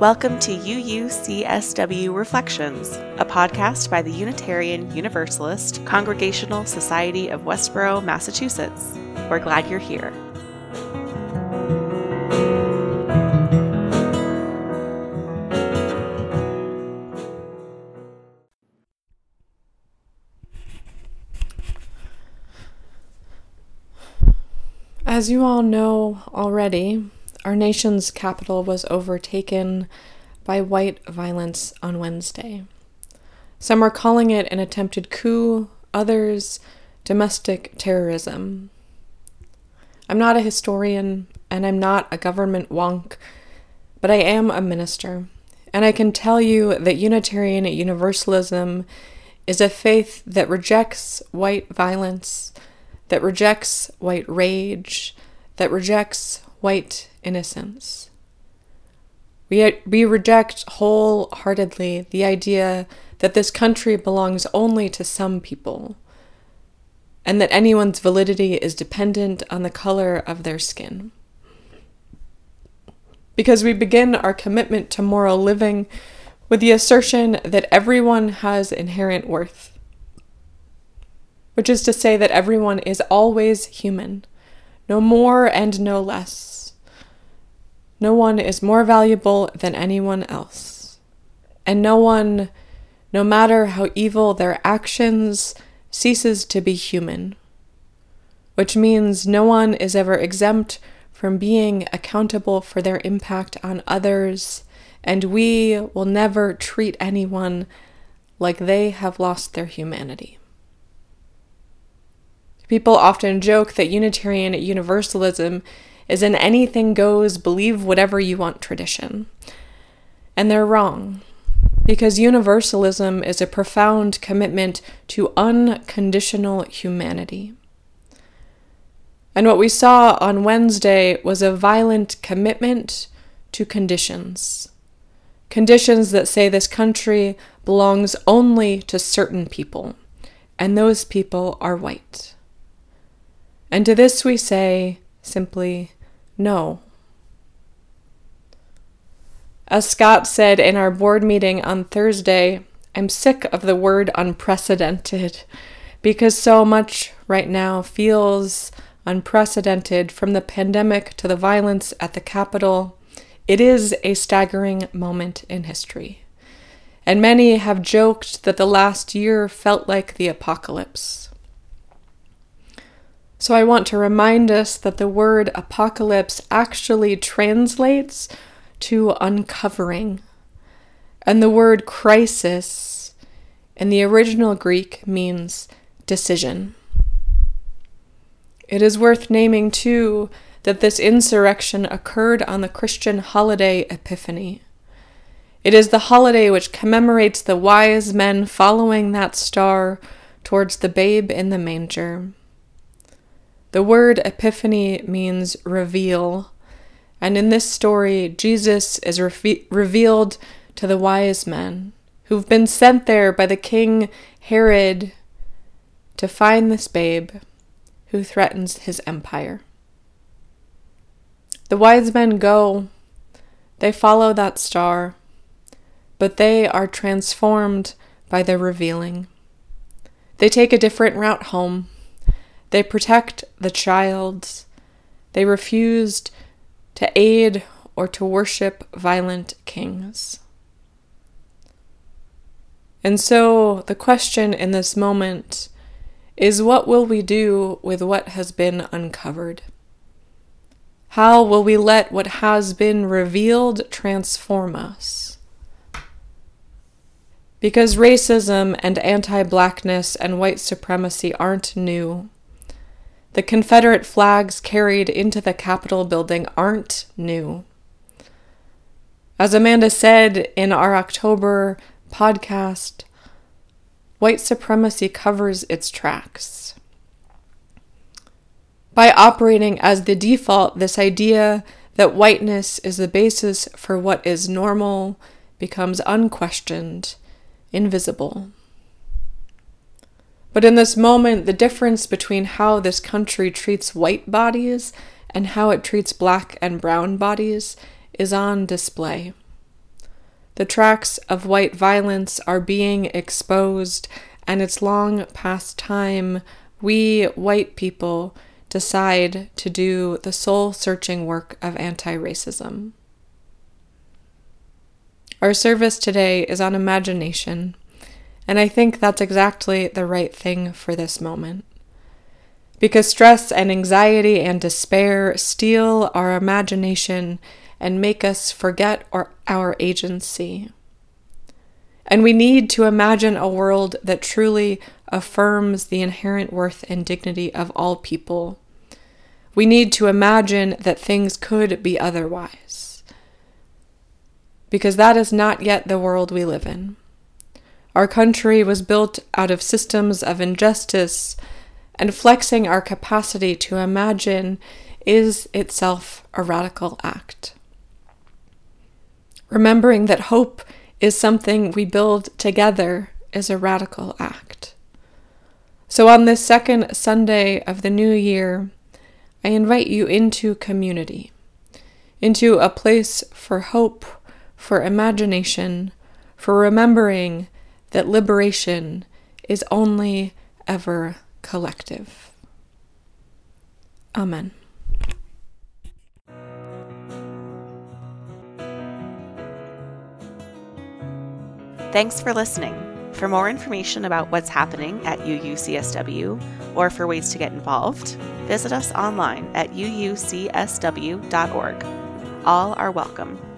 Welcome to UUCSW Reflections, a podcast by the Unitarian Universalist Congregational Society of Westborough, Massachusetts. We're glad you're here. As you all know already, our nation's capital was overtaken by white violence on Wednesday. Some are calling it an attempted coup, others, domestic terrorism. I'm not a historian and I'm not a government wonk, but I am a minister, and I can tell you that Unitarian Universalism is a faith that rejects white violence, that rejects white rage, that rejects white innocence. We, we reject wholeheartedly the idea that this country belongs only to some people, and that anyone's validity is dependent on the color of their skin. Because we begin our commitment to moral living with the assertion that everyone has inherent worth, which is to say that everyone is always human, no more and no less no one is more valuable than anyone else. And no one, no matter how evil their actions, ceases to be human. Which means no one is ever exempt from being accountable for their impact on others, and we will never treat anyone like they have lost their humanity. People often joke that Unitarian Universalism is an anything goes, believe whatever you want tradition. And they're wrong, because universalism is a profound commitment to unconditional humanity. And what we saw on Wednesday was a violent commitment to conditions. Conditions that say this country belongs only to certain people, and those people are white. And to this we say simply, no. As Scott said in our board meeting on Thursday, I'm sick of the word unprecedented because so much right now feels unprecedented from the pandemic to the violence at the Capitol. It is a staggering moment in history. And many have joked that the last year felt like the apocalypse. So I want to remind us that the word apocalypse actually translates to uncovering. And the word crisis in the original Greek means decision. It is worth naming, too, that this insurrection occurred on the Christian holiday Epiphany. It is the holiday which commemorates the wise men following that star towards the babe in the manger. The word epiphany means reveal, and in this story, Jesus is re- revealed to the wise men who've been sent there by the king Herod to find this babe who threatens his empire. The wise men go, they follow that star, but they are transformed by the revealing. They take a different route home they protect the child. They refused to aid or to worship violent kings. And so the question in this moment is what will we do with what has been uncovered? How will we let what has been revealed transform us? Because racism and anti blackness and white supremacy aren't new. The Confederate flags carried into the Capitol building aren't new. As Amanda said in our October podcast, white supremacy covers its tracks. By operating as the default, this idea that whiteness is the basis for what is normal becomes unquestioned, invisible. But in this moment, the difference between how this country treats white bodies and how it treats black and brown bodies is on display. The tracks of white violence are being exposed, and it's long past time we, white people, decide to do the soul searching work of anti racism. Our service today is on imagination, and I think that's exactly the right thing for this moment. Because stress and anxiety and despair steal our imagination and make us forget our, our agency. And we need to imagine a world that truly affirms the inherent worth and dignity of all people. We need to imagine that things could be otherwise. Because that is not yet the world we live in. Our country was built out of systems of injustice, and flexing our capacity to imagine is itself a radical act. Remembering that hope is something we build together is a radical act. So, on this second Sunday of the new year, I invite you into community, into a place for hope, for imagination, for remembering that liberation is only ever collective. Amen. Thanks for listening. For more information about what's happening at UUCSW or for ways to get involved, visit us online at uucsw.org. All are welcome.